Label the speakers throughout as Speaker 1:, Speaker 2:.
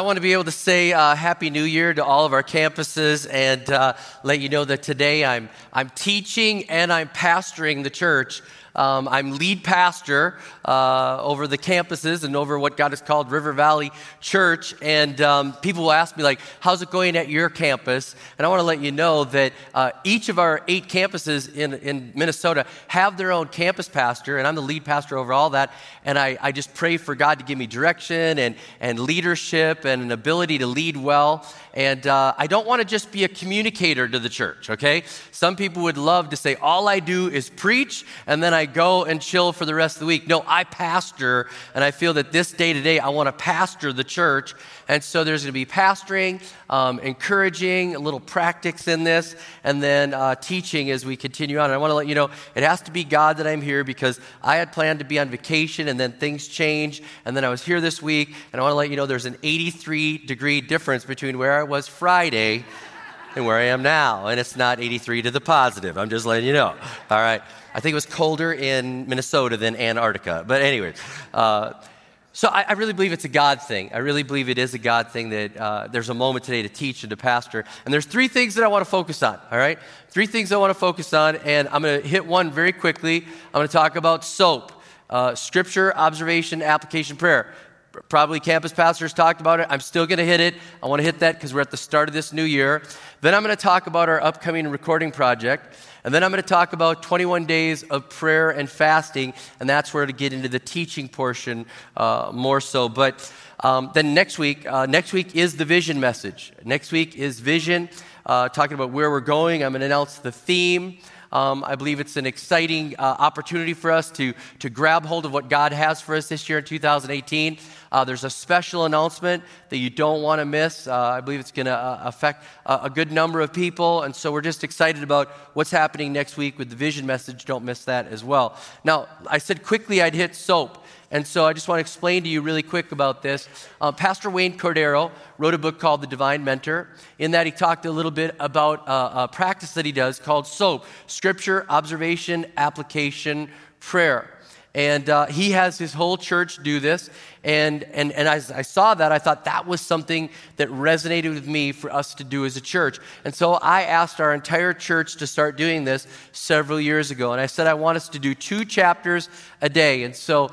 Speaker 1: Want to be able to say uh, Happy New Year to all of our campuses and uh, let you know that today I'm, I'm teaching and I'm pastoring the church um, I'm lead pastor uh, over the campuses and over what God has called River Valley Church. And um, people will ask me, like, how's it going at your campus? And I want to let you know that uh, each of our eight campuses in, in Minnesota have their own campus pastor, and I'm the lead pastor over all that. And I, I just pray for God to give me direction and, and leadership and an ability to lead well. And uh, I don't want to just be a communicator to the church, okay? Some people would love to say, all I do is preach, and then I go and chill for the rest of the week. No, I pastor, and I feel that this day to day, I want to pastor the church. And so there's going to be pastoring, um, encouraging, a little practice in this, and then uh, teaching as we continue on. And I want to let you know it has to be God that I'm here because I had planned to be on vacation, and then things changed, and then I was here this week, and I want to let you know there's an 83 degree difference between where I was Friday and where I am now. And it's not 83 to the positive. I'm just letting you know. All right. I think it was colder in Minnesota than Antarctica. But, anyways. Uh, so I, I, really believe it's a God thing. I really believe it is a God thing that uh, there's a moment today to teach and to pastor. And there's three things that I want to focus on, all right? Three things I want to focus on, and I'm going to hit one very quickly. I'm going to talk about SOAP, uh, Scripture, Observation, Application, Prayer. Probably campus pastors talked about it. I'm still going to hit it. I want to hit that because we're at the start of this new year. Then I'm going to talk about our upcoming recording project. And then I'm going to talk about 21 days of prayer and fasting, and that's where to get into the teaching portion uh, more so. But um, then next week, uh, next week is the vision message. Next week is vision, uh, talking about where we're going. I'm going to announce the theme. Um, I believe it's an exciting uh, opportunity for us to, to grab hold of what God has for us this year in 2018. Uh, there's a special announcement that you don't want to miss. Uh, I believe it's going to uh, affect a, a, good number of people. And so we're just excited about what's happening next week with the vision message. Don't miss that as well. Now, I said quickly I'd hit soap. And so I just want to explain to you really quick about this. Uh, Pastor Wayne Cordeiro wrote a book called The Divine Mentor. In that, he talked a little bit about uh, a practice that he does called SOAP Scripture, Observation, Application, Prayer. And uh, he has his whole church do this. And, and, and as I saw that, I thought that was something that resonated with me for us to do as a church. And so I asked our entire church to start doing this several years ago. And I said, I want us to do two chapters a day. And so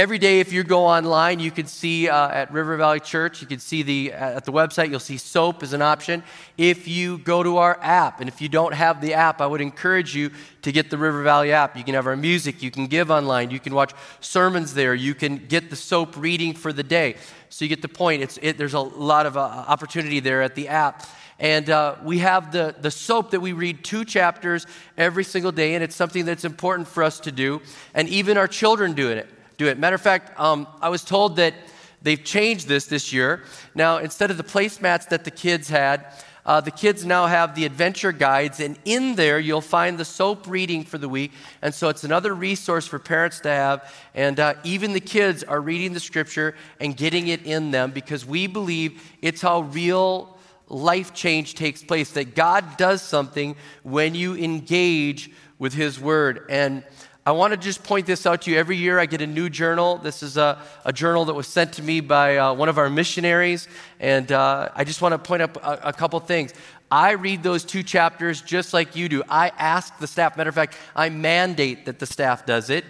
Speaker 1: Every day, if you go online, you can see uh, at River Valley Church, you can see the, uh, at the website, you'll see soap as an option. If you go to our app, and if you don't have the app, I would encourage you to get the River Valley app. You can have our music, you can give online, you can watch sermons there, you can get the soap reading for the day. So you get the point. It's, it, there's a lot of uh, opportunity there at the app. And uh, we have the, the soap that we read two chapters every single day, and it's something that's important for us to do. And even our children doing it do it. Matter of fact, um, I was told that they've changed this this year. Now, instead of the placemats that the kids had, uh, the kids now have the adventure guides, and in there you'll find the soap reading for the week. And so it's another resource for parents to have. And uh, even the kids are reading the scripture and getting it in them because we believe it's how real life change takes place, that God does something when you engage with His Word. And I want to just point this out to you. Every year I get a new journal. This is a, a journal that was sent to me by uh, one of our missionaries. And uh, I just want to point up a, a couple things. I read those two chapters just like you do. I ask the staff. Matter of fact, I mandate that the staff does it.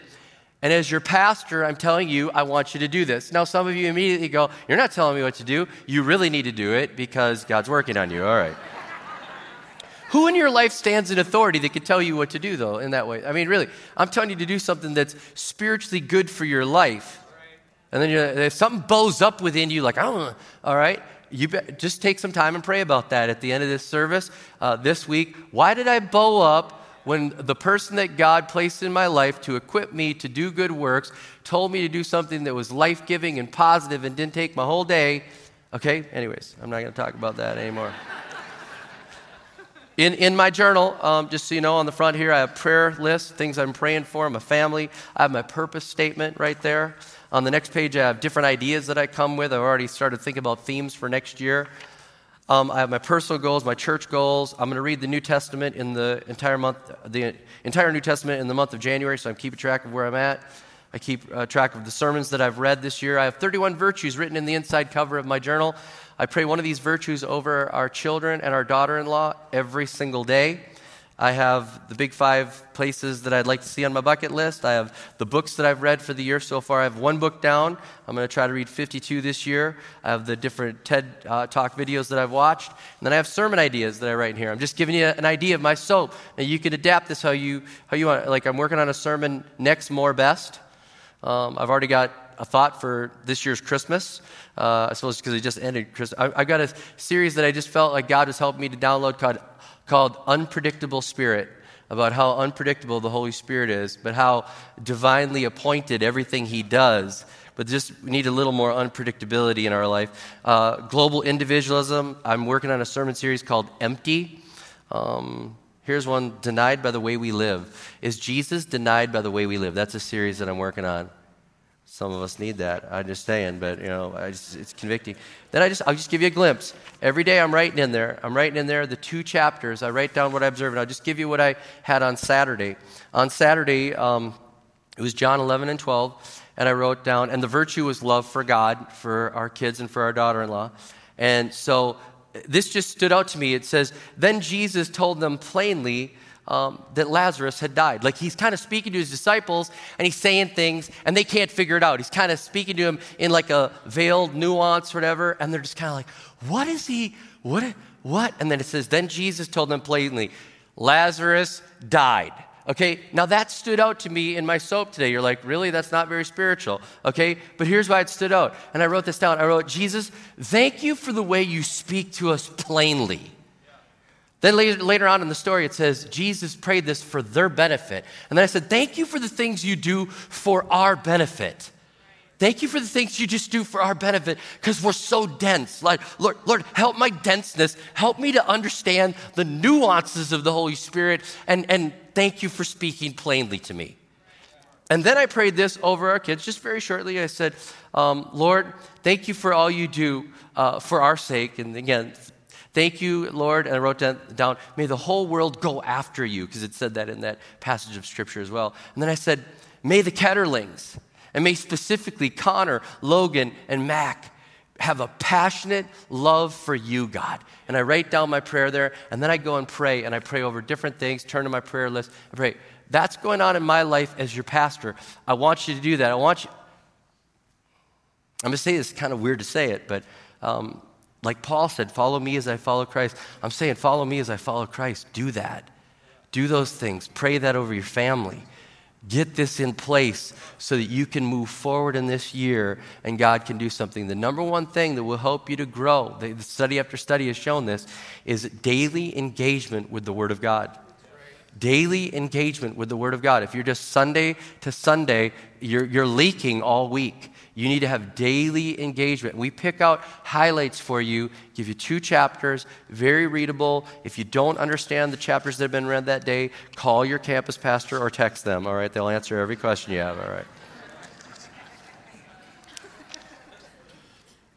Speaker 1: And as your pastor, I'm telling you, I want you to do this. Now, some of you immediately go, You're not telling me what to do. You really need to do it because God's working on you. All right. Who in your life stands in authority that could tell you what to do, though, in that way? I mean, really, I'm telling you to do something that's spiritually good for your life. And then if something bows up within you, like, I don't know, all right, you be, just take some time and pray about that at the end of this service uh, this week. Why did I bow up when the person that God placed in my life to equip me to do good works told me to do something that was life giving and positive and didn't take my whole day? Okay, anyways, I'm not going to talk about that anymore. In, in my journal, um, just so you know, on the front here, I have prayer lists, things I'm praying for, my family. I have my purpose statement right there. On the next page, I have different ideas that I come with. I've already started thinking about themes for next year. Um, I have my personal goals, my church goals. I'm going to read the New Testament in the entire month, the entire New Testament in the month of January, so I'm keeping track of where I'm at. I keep uh, track of the sermons that I've read this year. I have 31 virtues written in the inside cover of my journal. I pray one of these virtues over our children and our daughter in law every single day. I have the big five places that I'd like to see on my bucket list. I have the books that I've read for the year so far. I have one book down. I'm going to try to read 52 this year. I have the different TED uh, Talk videos that I've watched. And then I have sermon ideas that I write in here. I'm just giving you an idea of my soap. Now you can adapt this how you, how you want. Like I'm working on a sermon next, more, best. Um, I've already got a thought for this year's Christmas. Uh, I suppose because it just ended Christmas. I, have got a series that I just felt like God has helped me to download called, called Unpredictable Spirit about how unpredictable the Holy Spirit is, but how divinely appointed everything He does. But just we need a little more unpredictability in our life. Uh, global individualism. I'm working on a sermon series called Empty. Um, here's one denied by the way we live. Is Jesus denied by the way we live? That's a series that I'm working on. Some of us need that. I'm just saying, but you know, just, it's convicting. Then I just, I'll just give you a glimpse. Every day I'm writing in there. I'm writing in there the two chapters. I write down what I observe, and I'll just give you what I had on Saturday. On Saturday, um, it was John 11 and 12, and I wrote down, and the virtue was love for God, for our kids, and for our daughter-in-law. And so this just stood out to me. It says, then Jesus told them plainly um, that Lazarus had died. Like he's kind of speaking to his disciples and he's saying things and they can't figure it out. He's kind of speaking to him in like a veiled nuance, whatever, and they're just kind of like, what is he? What? What? And then it says, then Jesus told them plainly, Lazarus died. Okay, now that stood out to me in my soap today. You're like, really? That's not very spiritual. Okay, but here's why it stood out. And I wrote this down. I wrote, Jesus, thank you for the way you speak to us plainly. Then later, later, on in the story, it says, Jesus prayed this for their benefit. And then I said, Thank you for the things you do for our benefit. Thank you for the things you just do for our benefit because we're so dense. Like, Lord, Lord, help my denseness. Help me to understand the nuances of the Holy Spirit. And, and thank you for speaking plainly to me. And then I prayed this over our kids just very shortly. I said, um, Lord, thank you for all you do uh, for our sake. And again, Thank you, Lord. And I wrote down, may the whole world go after you, because it said that in that passage of scripture as well. And then I said, may the Ketterlings, and may specifically Connor, Logan, and Mac have a passionate love for you, God. And I write down my prayer there, and then I go and pray, and I pray over different things, turn to my prayer list, pray. That's going on in my life as your pastor. I want you to do that. I want you. I'm going to say this kind of weird to say it, but um, like Paul said, follow me as I follow Christ. I'm saying, follow me as I follow Christ. Do that. Do those things. Pray that over your family. Get this in place so that you can move forward in this year and God can do something. The number one thing that will help you to grow, the study after study has shown this, is daily engagement with the Word of God. Daily engagement with the Word of God. If you're just Sunday to Sunday, you're, you're leaking all week. You need to have daily engagement. We pick out highlights for you, give you two chapters, very readable. If you don't understand the chapters that have been read that day, call your campus pastor or text them, all right? They'll answer every question you have, all right?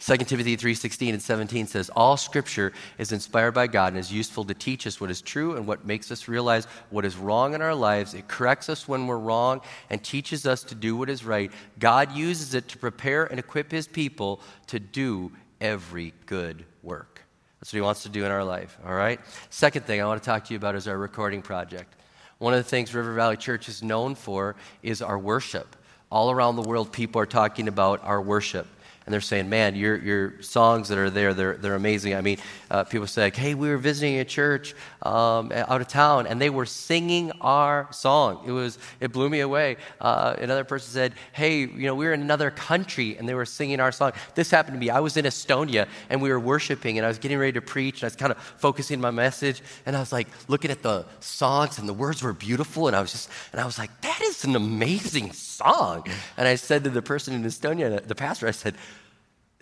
Speaker 1: 2 Timothy 3:16 and 17 says all scripture is inspired by God and is useful to teach us what is true and what makes us realize what is wrong in our lives. It corrects us when we're wrong and teaches us to do what is right. God uses it to prepare and equip his people to do every good work. That's what He wants to do in our life, all right? Second thing I want to talk to you about is our recording project. One of the things River Valley Church is known for is our worship. All around the world, people are talking about our worship and they're saying, "Man, your your songs that are there, they're they're amazing." I mean, uh, people say, like, "Hey, we were visiting a church um, out of town, and they were singing our song. It was it blew me away." Uh, another person said, "Hey, you know, we were in another country, and they were singing our song." This happened to me. I was in Estonia, and we were worshiping, and I was getting ready to preach, and I was kind of focusing my message, and I was like looking at the songs, and the words were beautiful, and I was just, and I was like, "That is an amazing song." And I said to the person in Estonia, the pastor, I said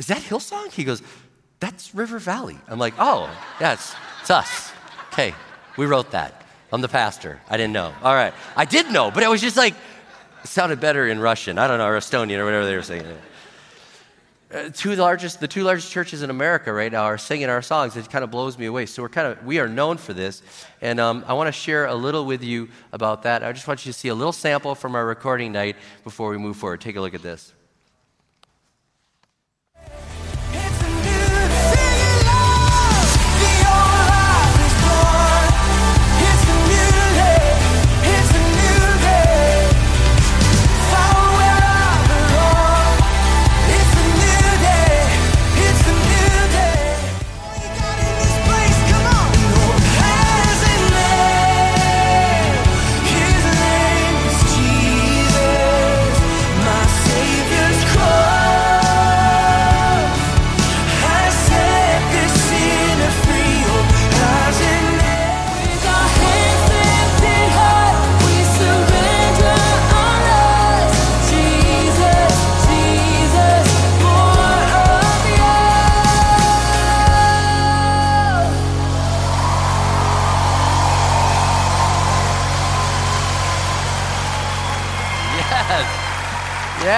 Speaker 1: is that Hillsong? He goes, That's River Valley. I'm like, Oh, it's, it's us. Okay, we wrote that. I'm the pastor. I didn't know. All right. I did know, but it was just like, it sounded better in Russian. I don't know, or Estonian, or whatever they were saying. Uh, two largest, the two largest churches in America right now are singing our songs. It kind of blows me away. So we're kind of, we are known for this. And um, I want to share a little with you about that. I just want you to see a little sample from our recording night before we move forward. Take a look at this.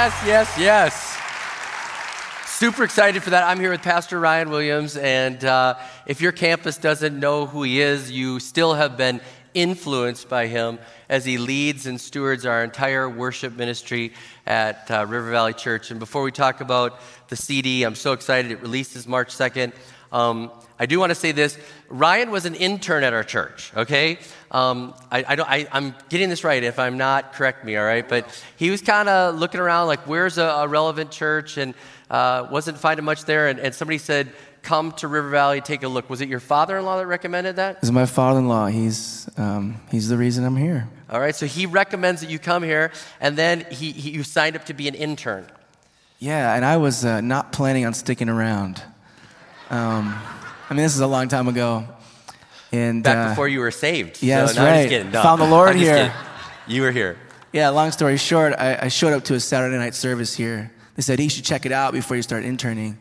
Speaker 1: Yes, yes, yes. Super excited for that. I'm here with Pastor Ryan Williams, and uh, if your campus doesn't know who he is, you still have been influenced by him as he leads and stewards our entire worship ministry at uh, River Valley Church. And before we talk about the CD, I'm so excited. It releases March 2nd. Um, I do want to say this Ryan was an intern at our church, okay? Um, I, I, don't, I, am getting this right. If I'm not, correct me, all right? But he was kind of looking around like, where's a, a relevant church? And uh, wasn't finding much there. And, and somebody said, come to River Valley, take a look. Was it your father in law that recommended that?
Speaker 2: Is my father in law. He's, um, he's the reason I'm here.
Speaker 1: All right, so he recommends that you come here, and then he, he you signed up to be an intern.
Speaker 2: Yeah, and I was uh, not planning on sticking around. Um, I mean, this is a long time ago. And
Speaker 1: back uh, before you were saved.
Speaker 2: Yeah,
Speaker 1: so,
Speaker 2: that's right. No, Found the Lord here.
Speaker 1: You were here.
Speaker 2: Yeah. Long story short, I, I, showed up to a Saturday night service here. They said, "You should check it out before you start interning."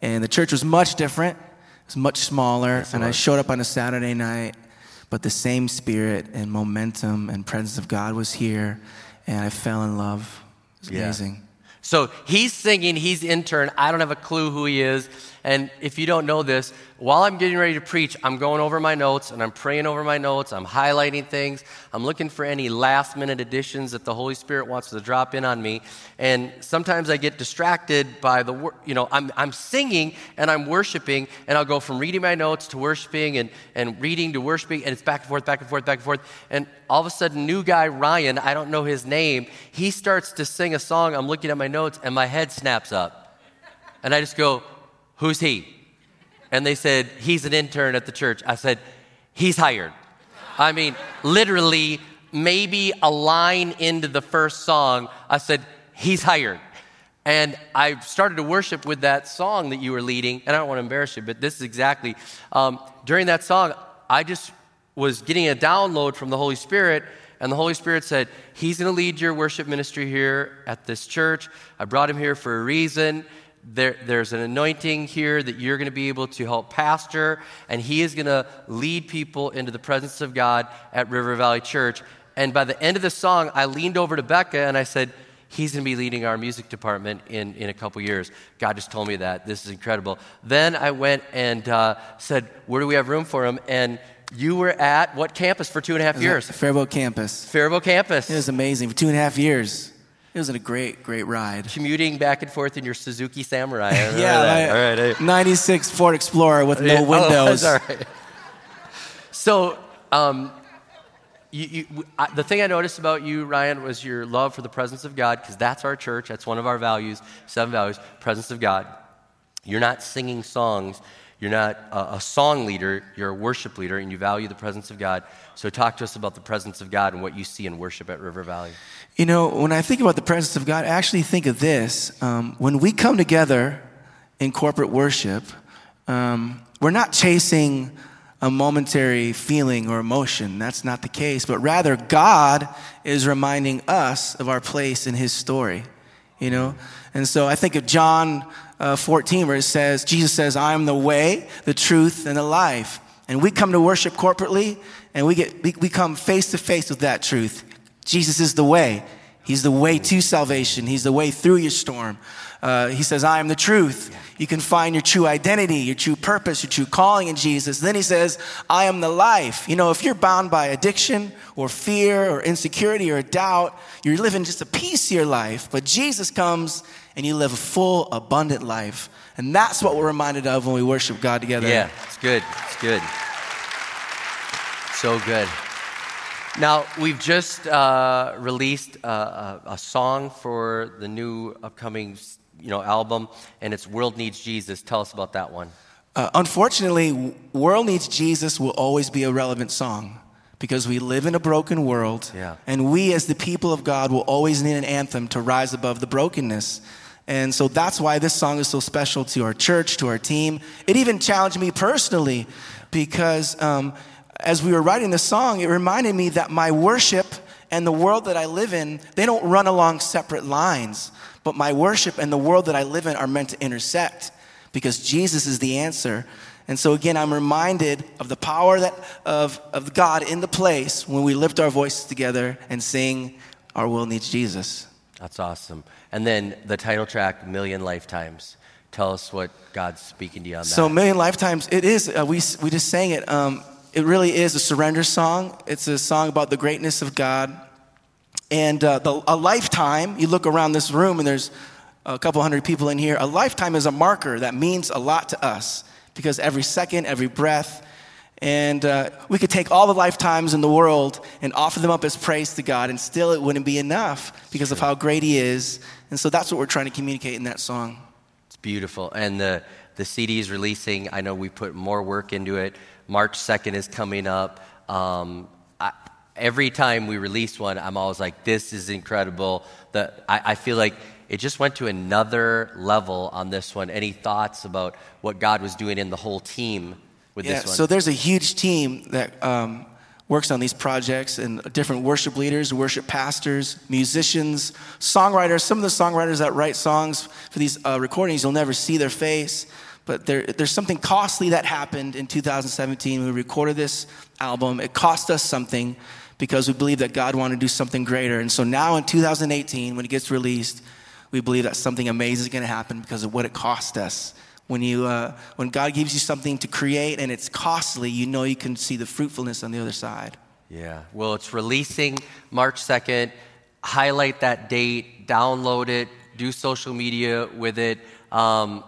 Speaker 2: And the church was much different. It was much smaller. And I showed up on a Saturday night, but the same spirit and momentum and presence of God was here, and I fell in love. It was yeah. amazing.
Speaker 1: So he's singing, he's intern. I don't have a clue who he is. And if you don't know this, while I'm getting ready to preach, I'm going over my notes and I'm praying over my notes. I'm highlighting things. I'm looking for any last minute additions that the Holy Spirit wants to drop in on me. And sometimes I get distracted by the, you know, I'm, I'm singing and I'm worshiping, and I'll go from reading my notes to worshiping and, and reading to worshiping, and it's back and forth, back and forth, back and forth. And all of a sudden, new guy Ryan, I don't know his name, he starts to sing a song. I'm looking at my notes, and my head snaps up. And I just go, Who's he? And they said, He's an intern at the church. I said, He's hired. I mean, literally, maybe a line into the first song, I said, He's hired. And I started to worship with that song that you were leading. And I don't want to embarrass you, but this is exactly um, during that song, I just was getting a download from the Holy Spirit. And the Holy Spirit said, He's going to lead your worship ministry here at this church. I brought him here for a reason there, there's an anointing here that you're going to be able to help pastor, and he is going to lead people into the presence of God at River Valley Church. And by the end of the song, I leaned over to Becca and I said, He's going to be leading our music department in, in a couple years. God just told me that. This is incredible. Then I went and uh, said, Where do we have room for him? And you were at what campus for two and a half years?
Speaker 2: Faribault campus.
Speaker 1: Faribault campus.
Speaker 2: It was amazing for two and a half years. It was a great, great ride.
Speaker 1: Commuting back and forth in your Suzuki Samurai.
Speaker 2: Yeah,
Speaker 1: all right. I-
Speaker 2: 96 Ford Explorer with no
Speaker 1: oh,
Speaker 2: windows.
Speaker 1: that's all right. So, um, you, you, I, the thing I noticed about you, Ryan, was your love for the presence of God, because that's our church. That's one of our values, seven values, presence of God. You're not singing songs. You're not a, a song leader. You're a worship leader, and you value the presence of God. So, talk to us about the presence of God and what you see in worship at River Valley.
Speaker 2: You know, when I think about the presence of God, I actually think of this. Um, when we come together in corporate worship, um, we're not chasing a momentary feeling or emotion. That's not the case. But rather, God is reminding us of our place in His story, you know? And so I think of John uh, 14, where it says, Jesus says, I am the way, the truth, and the life. And we come to worship corporately, and we, get, we, we come face to face with that truth. Jesus is the way. He's the way to salvation. He's the way through your storm. Uh, he says, I am the truth. You can find your true identity, your true purpose, your true calling in Jesus. Then he says, I am the life. You know, if you're bound by addiction or fear or insecurity or doubt, you're living just a piece of your life. But Jesus comes and you live a full, abundant life. And that's what we're reminded of when we worship God together.
Speaker 1: Yeah, it's good. It's good. So good. Now, we've just uh, released a, a, a song for the new upcoming you know, album, and it's World Needs Jesus. Tell us about that one.
Speaker 2: Uh, unfortunately, World Needs Jesus will always be a relevant song because we live in a broken world.
Speaker 1: Yeah.
Speaker 2: And we, as the people of God, will always need an anthem to rise above the brokenness. And so that's why this song is so special to our church, to our team. It even challenged me personally because um, as we were writing the song, it reminded me that my worship and the world that I live in, they don't run along separate lines. But my worship and the world that I live in are meant to intersect because Jesus is the answer. And so again, I'm reminded of the power that, of, of God in the place when we lift our voices together and sing, Our World Needs Jesus.
Speaker 1: That's awesome. And then the title track, Million Lifetimes. Tell us what God's speaking to you on that.
Speaker 2: So, Million Lifetimes, it is, uh, we, we just sang it. Um, it really is a surrender song. It's a song about the greatness of God. And uh, the, a lifetime, you look around this room and there's a couple hundred people in here. A lifetime is a marker that means a lot to us because every second, every breath, and uh, we could take all the lifetimes in the world and offer them up as praise to God, and still it wouldn't be enough because of how great He is. And so that's what we're trying to communicate in that song.
Speaker 1: It's beautiful. And the, the CD is releasing. I know we put more work into it. March 2nd is coming up. Um, I, every time we release one, I'm always like, this is incredible. The, I, I feel like it just went to another level on this one. Any thoughts about what God was doing in the whole team with
Speaker 2: yeah,
Speaker 1: this one?
Speaker 2: so there's a huge team that um, works on these projects and different worship leaders, worship pastors, musicians, songwriters. Some of the songwriters that write songs for these uh, recordings, you'll never see their face. But there, there's something costly that happened in 2017. We recorded this album. It cost us something because we believe that God wanted to do something greater. And so now in 2018, when it gets released, we believe that something amazing is going to happen because of what it cost us. When, you, uh, when God gives you something to create and it's costly, you know you can see the fruitfulness on the other side.
Speaker 1: Yeah. Well, it's releasing March 2nd. Highlight that date, download it, do social media with it. Um,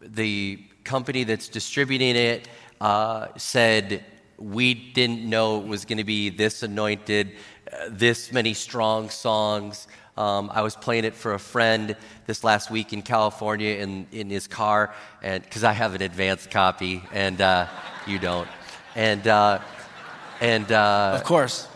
Speaker 1: the company that's distributing it uh, said, We didn't know it was going to be this anointed, uh, this many strong songs. Um, I was playing it for a friend this last week in California in, in his car, and because I have an advanced copy and uh, you don't, and uh, and uh,
Speaker 2: Of course.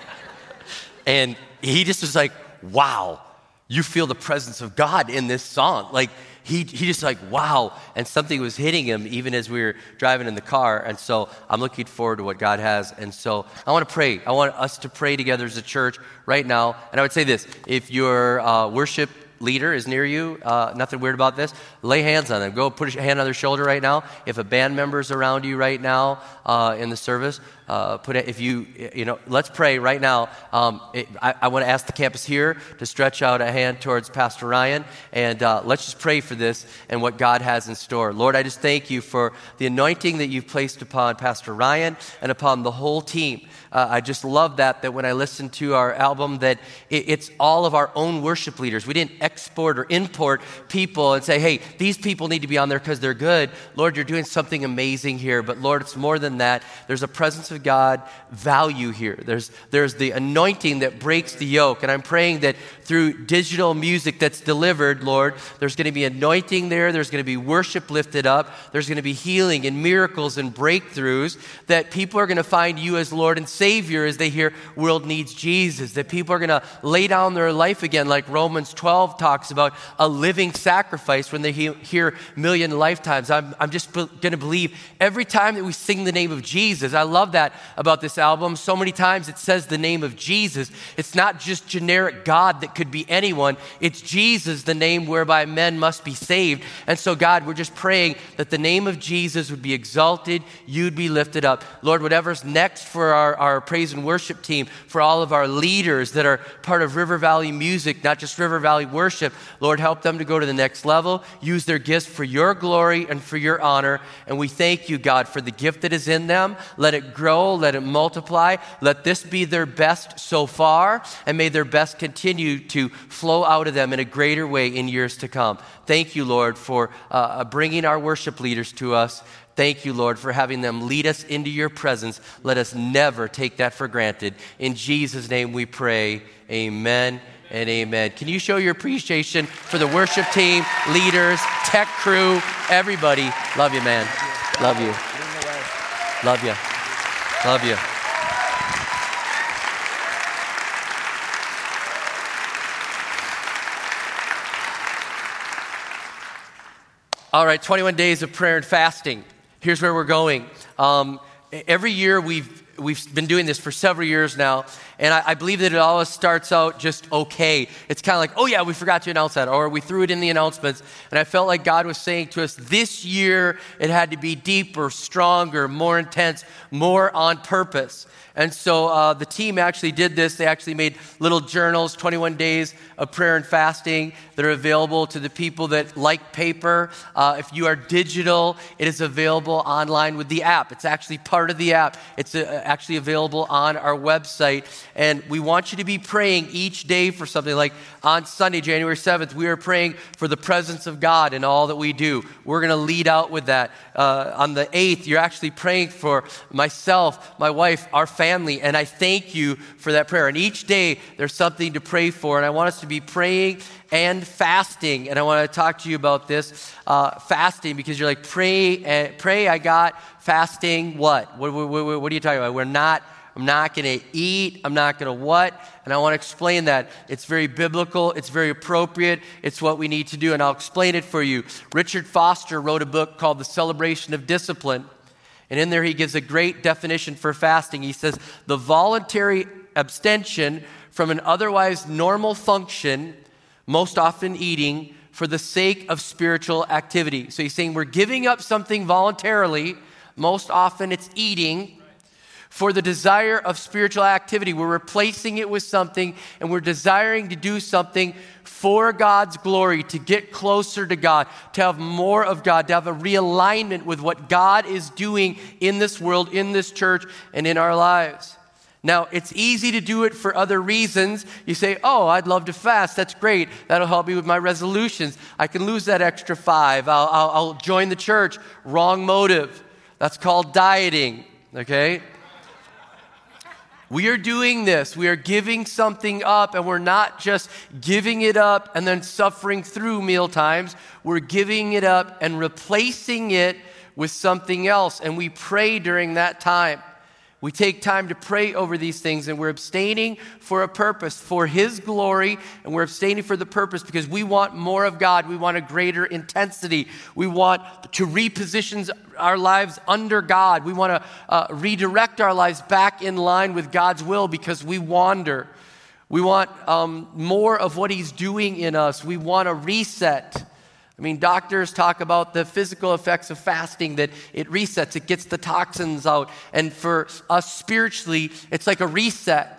Speaker 1: and he just was like, wow, you feel the presence of God in this song. Like, he, he just like, wow. And something was hitting him even as we were driving in the car. And so I'm looking forward to what God has. And so I want to pray. I want us to pray together as a church right now. And I would say this if your uh, worship leader is near you, uh, nothing weird about this, lay hands on them. Go put a hand on their shoulder right now. If a band member is around you right now uh, in the service, uh, put it, if you, you know, let's pray right now. Um, it, I, I want to ask the campus here to stretch out a hand towards Pastor Ryan, and uh, let's just pray for this and what God has in store. Lord, I just thank you for the anointing that you've placed upon Pastor Ryan and upon the whole team. Uh, I just love that, that when I listen to our album, that it, it's all of our own worship leaders. We didn't export or import people and say, hey, these people need to be on there because they're good. Lord, you're doing something amazing here. But Lord, it's more than that. There's a presence of God value here. There's, there's the anointing that breaks the yoke. And I'm praying that through digital music that's delivered, Lord, there's going to be anointing there. There's going to be worship lifted up. There's going to be healing and miracles and breakthroughs that people are going to find you as Lord and Savior as they hear world needs Jesus, that people are going to lay down their life again, like Romans 12 talks about a living sacrifice when they hear million lifetimes. I'm, I'm just be- going to believe every time that we sing the name of Jesus. I love that about this album. So many times it says the name of Jesus. It's not just generic God that could be anyone, it's Jesus, the name whereby men must be saved. And so, God, we're just praying that the name of Jesus would be exalted, you'd be lifted up. Lord, whatever's next for our, our our praise and worship team, for all of our leaders that are part of River Valley Music, not just River Valley Worship. Lord, help them to go to the next level, use their gifts for your glory and for your honor. And we thank you, God, for the gift that is in them. Let it grow, let it multiply. Let this be their best so far, and may their best continue to flow out of them in a greater way in years to come. Thank you, Lord, for uh, bringing our worship leaders to us. Thank you, Lord, for having them lead us into your presence. Let us never take that for granted. In Jesus' name we pray. Amen and amen. Can you show your appreciation for the worship team, leaders, tech crew, everybody? Love you, man. Love you. Love you. Love you. All right, 21 days of prayer and fasting here's where we're going. Um, every year we've we've been doing this for several years now, and I, I believe that it always starts out just okay. It's kind of like, oh yeah, we forgot to announce that, or we threw it in the announcements. And I felt like God was saying to us, this year it had to be deeper, stronger, more intense, more on purpose. And so uh, the team actually did this. They actually made little journals, 21 days of prayer and fasting that are available to the people that like paper. Uh, if you are digital, it is available online with the app. It's actually part of the app. It's uh, actually available on our website. And we want you to be praying each day for something. Like on Sunday, January 7th, we are praying for the presence of God in all that we do. We're going to lead out with that. Uh, on the 8th, you're actually praying for myself, my wife, our family. And I thank you for that prayer. And each day, there's something to pray for. And I want us to be praying and fasting. And I want to talk to you about this uh, fasting because you're like, pray, uh, pray, I got fasting. What? What, what, what, what are you talking about? We're not. I'm not going to eat. I'm not going to what? And I want to explain that. It's very biblical. It's very appropriate. It's what we need to do. And I'll explain it for you. Richard Foster wrote a book called The Celebration of Discipline. And in there, he gives a great definition for fasting. He says, the voluntary abstention from an otherwise normal function most often eating for the sake of spiritual activity. So he's saying we're giving up something voluntarily. Most often it's eating for the desire of spiritual activity. We're replacing it with something and we're desiring to do something for God's glory, to get closer to God, to have more of God, to have a realignment with what God is doing in this world, in this church, and in our lives. Now, it's easy to do it for other reasons. You say, Oh, I'd love to fast. That's great. That'll help me with my resolutions. I can lose that extra five. I'll, I'll, I'll join the church. Wrong motive. That's called dieting, okay? We are doing this. We are giving something up, and we're not just giving it up and then suffering through meal times. We're giving it up and replacing it with something else. And we pray during that time. We take time to pray over these things and we're abstaining for a purpose, for His glory, and we're abstaining for the purpose because we want more of God. We want a greater intensity. We want to reposition our lives under God. We want to uh, redirect our lives back in line with God's will because we wander. We want um, more of what He's doing in us. We want a reset. I mean, doctors talk about the physical effects of fasting, that it resets, it gets the toxins out. And for us spiritually, it's like a reset.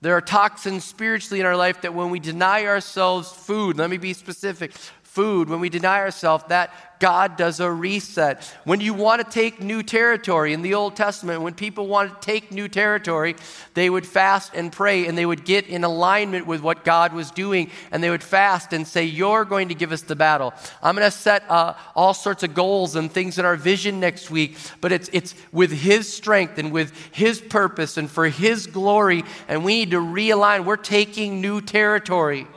Speaker 1: There are toxins spiritually in our life that when we deny ourselves food, let me be specific food, when we deny ourselves, that God does a reset. When you want to take new territory in the Old Testament, when people wanted to take new territory, they would fast and pray and they would get in alignment with what God was doing and they would fast and say, You're going to give us the battle. I'm going to set uh, all sorts of goals and things in our vision next week, but it's, it's with His strength and with His purpose and for His glory, and we need to realign. We're taking new territory.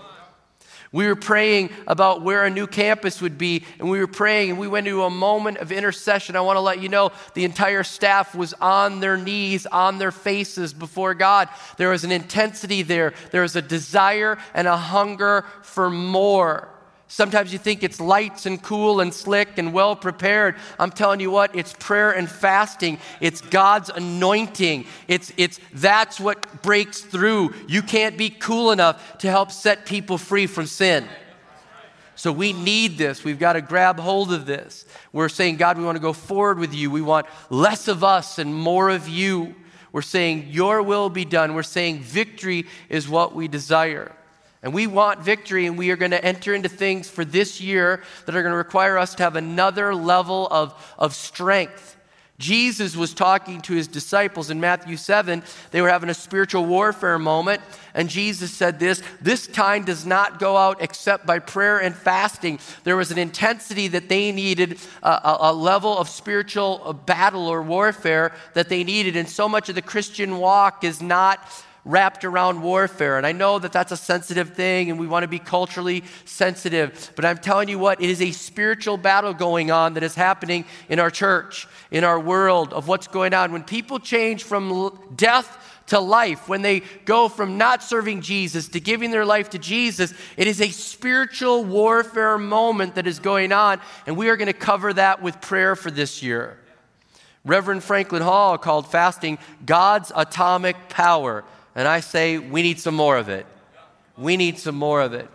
Speaker 1: We were praying about where a new campus would be, and we were praying, and we went into a moment of intercession. I want to let you know the entire staff was on their knees, on their faces before God. There was an intensity there, there was a desire and a hunger for more. Sometimes you think it's lights and cool and slick and well prepared. I'm telling you what, it's prayer and fasting. It's God's anointing. It's, it's, that's what breaks through. You can't be cool enough to help set people free from sin. So we need this. We've got to grab hold of this. We're saying, God, we want to go forward with you. We want less of us and more of you. We're saying, Your will be done. We're saying, victory is what we desire. And we want victory, and we are going to enter into things for this year that are going to require us to have another level of, of strength. Jesus was talking to his disciples in Matthew 7. They were having a spiritual warfare moment, and Jesus said this This kind does not go out except by prayer and fasting. There was an intensity that they needed, a, a level of spiritual uh, battle or warfare that they needed. And so much of the Christian walk is not wrapped around warfare. And I know that that's a sensitive thing and we want to be culturally sensitive, but I'm telling you what, it is a spiritual battle going on that is happening in our church, in our world, of what's going on. When people change from death to life, when they go from not serving Jesus to giving their life to Jesus, it is a spiritual warfare moment that is going on, and we are going to cover that with prayer for this year. Reverend Franklin Hall called fasting God's atomic power. And I say, we need some more of it. We need some more of it.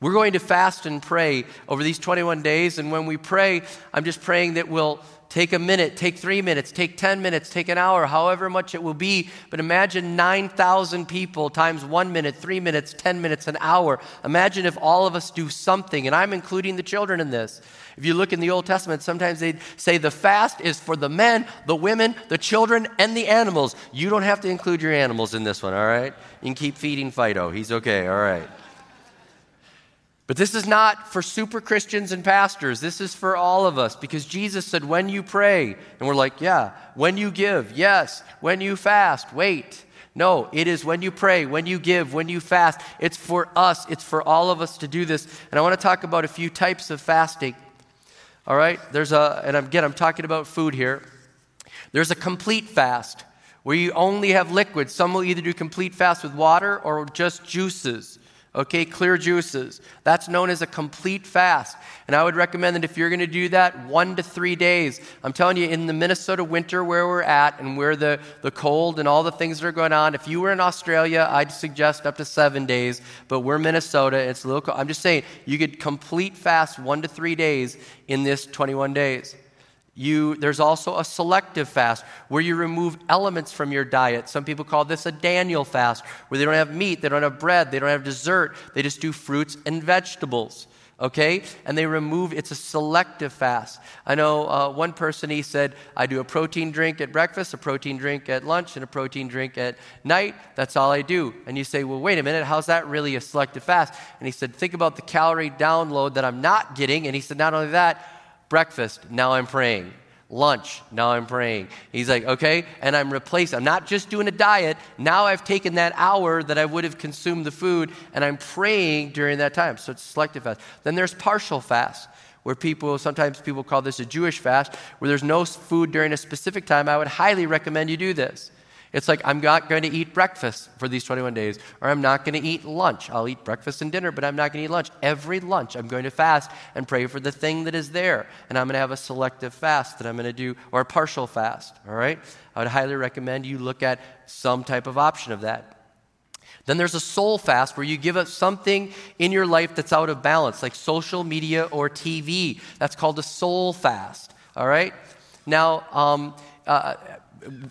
Speaker 1: We're going to fast and pray over these 21 days. And when we pray, I'm just praying that we'll take a minute, take three minutes, take 10 minutes, take an hour, however much it will be. But imagine 9,000 people times one minute, three minutes, 10 minutes, an hour. Imagine if all of us do something, and I'm including the children in this. If you look in the Old Testament, sometimes they say the fast is for the men, the women, the children, and the animals. You don't have to include your animals in this one, all right? You can keep feeding Fido. He's okay, all right. But this is not for super Christians and pastors. This is for all of us because Jesus said, when you pray, and we're like, yeah, when you give, yes, when you fast, wait. No, it is when you pray, when you give, when you fast. It's for us, it's for all of us to do this. And I want to talk about a few types of fasting. All right? There's a, and again, I'm talking about food here. There's a complete fast where you only have liquids. Some will either do complete fast with water or just juices okay, clear juices. That's known as a complete fast. And I would recommend that if you're going to do that, one to three days. I'm telling you, in the Minnesota winter where we're at and where the, the cold and all the things that are going on, if you were in Australia, I'd suggest up to seven days. But we're Minnesota, it's a little cold. I'm just saying, you could complete fast one to three days in this 21 days. You, there's also a selective fast where you remove elements from your diet. Some people call this a Daniel fast, where they don't have meat, they don't have bread, they don't have dessert, they just do fruits and vegetables. Okay? And they remove, it's a selective fast. I know uh, one person, he said, I do a protein drink at breakfast, a protein drink at lunch, and a protein drink at night. That's all I do. And you say, well, wait a minute, how's that really a selective fast? And he said, think about the calorie download that I'm not getting. And he said, not only that, breakfast, now I'm praying. Lunch, now I'm praying. He's like, okay, and I'm replacing. I'm not just doing a diet. Now I've taken that hour that I would have consumed the food and I'm praying during that time. So it's selective fast. Then there's partial fast where people sometimes people call this a Jewish fast, where there's no food during a specific time. I would highly recommend you do this. It's like, I'm not going to eat breakfast for these 21 days, or I'm not going to eat lunch. I'll eat breakfast and dinner, but I'm not going to eat lunch. Every lunch, I'm going to fast and pray for the thing that is there. And I'm going to have a selective fast that I'm going to do, or a partial fast, all right? I would highly recommend you look at some type of option of that. Then there's a soul fast where you give up something in your life that's out of balance, like social media or TV. That's called a soul fast. All right? Now, um, uh,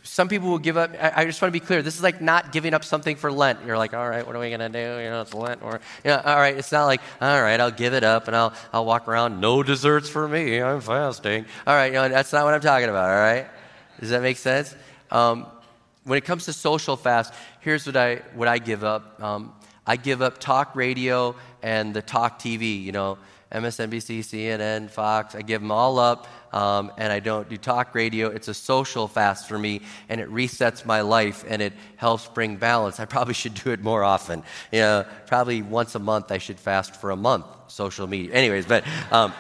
Speaker 1: some people will give up. I, I, just want to be clear. This is like not giving up something for Lent. You're like, all right, what are we gonna do? You know, it's Lent, or you know, all right. It's not like, all right, I'll give it up and I'll I'll walk around. No desserts for me. I'm fasting. All right, you know, that's not what I'm talking about. All right, does that make sense? Um, when it comes to social fast, here's what I what I give up. Um, I give up talk radio and the talk TV. You know, MSNBC, CNN, Fox. I give them all up um, and I don't do talk radio. It's a social fast for me, and it resets my life and it helps bring balance. I probably should do it more often. You know, probably once a month I should fast for a month, social media. Anyways, but um,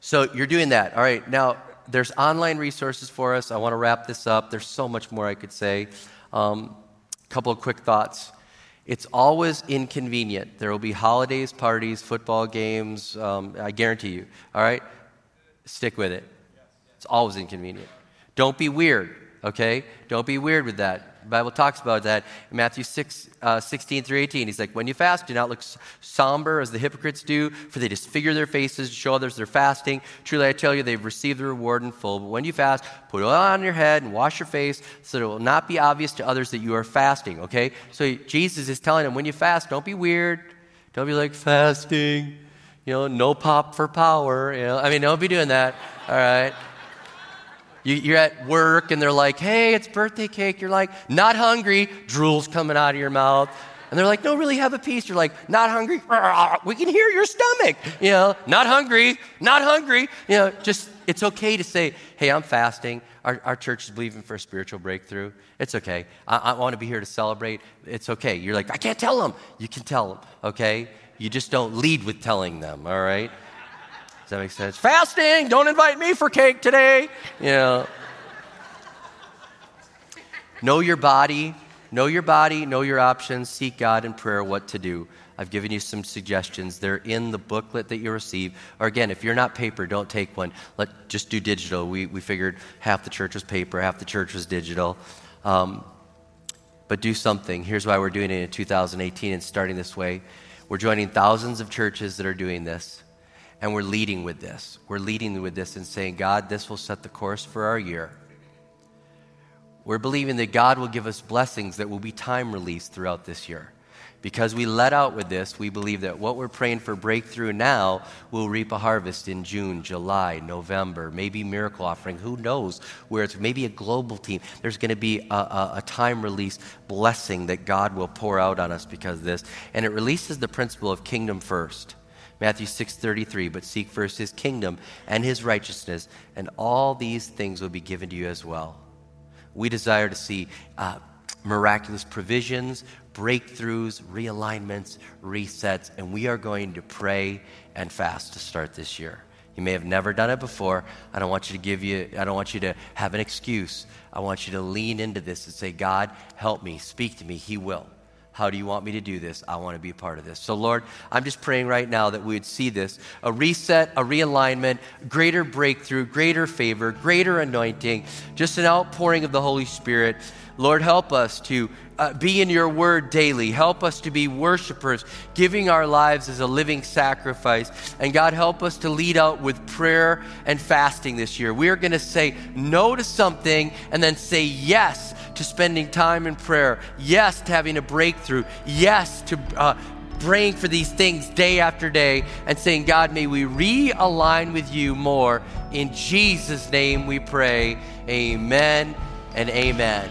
Speaker 1: so you're doing that. All right, now there's online resources for us. I want to wrap this up. There's so much more I could say. A um, couple of quick thoughts. It's always inconvenient. There will be holidays, parties, football games. Um, I guarantee you. All right? Stick with it. It's always inconvenient. Don't be weird, okay? Don't be weird with that. The Bible talks about that in Matthew 6, uh, 16 through 18. He's like, When you fast, do not look somber as the hypocrites do, for they disfigure their faces to show others they're fasting. Truly, I tell you, they've received the reward in full. But when you fast, put oil on your head and wash your face so that it will not be obvious to others that you are fasting, okay? So Jesus is telling them, When you fast, don't be weird. Don't be like, fasting you know, no pop for power. You know, I mean, don't be doing that. All right. You, are at work and they're like, hey, it's birthday cake. You're like, not hungry. Drool's coming out of your mouth. And they're like, no, really have a piece. You're like, not hungry. We can hear your stomach. You know, not hungry, not hungry. You know, just, it's okay to say, hey, I'm fasting. Our, our church is believing for a spiritual breakthrough. It's okay. I, I want to be here to celebrate. It's okay. You're like, I can't tell them. You can tell them, okay? You just don't lead with telling them, all right? Does that make sense? Fasting, don't invite me for cake today. You know. know your body, know your body, know your options, seek God in prayer what to do. I've given you some suggestions. They're in the booklet that you receive. Or again, if you're not paper, don't take one. Let just do digital. We, we figured half the church was paper, half the church was digital. Um, but do something. Here's why we're doing it in 2018 and starting this way. We're joining thousands of churches that are doing this, and we're leading with this. We're leading with this and saying, God, this will set the course for our year. We're believing that God will give us blessings that will be time released throughout this year. Because we let out with this, we believe that what we're praying for breakthrough now will reap a harvest in June, July, November, maybe miracle offering. Who knows where it's maybe a global team. There's going to be a, a, a time release blessing that God will pour out on us because of this. And it releases the principle of kingdom first. Matthew 6:33, but seek first his kingdom and his righteousness, and all these things will be given to you as well. We desire to see uh, miraculous provisions, breakthroughs, realignments, resets, and we are going to pray and fast to start this year. You may have never done it before. I don't want you to give you, I don't want you to have an excuse. I want you to lean into this and say, God, help me, speak to me. He will. How do you want me to do this? I want to be a part of this. So, Lord, I'm just praying right now that we would see this a reset, a realignment, greater breakthrough, greater favor, greater anointing, just an outpouring of the Holy Spirit. Lord, help us to uh, be in your word daily. Help us to be worshipers, giving our lives as a living sacrifice. And God, help us to lead out with prayer and fasting this year. We are going to say no to something and then say yes to spending time in prayer, yes to having a breakthrough, yes to uh, praying for these things day after day and saying, God, may we realign with you more. In Jesus' name we pray. Amen and amen.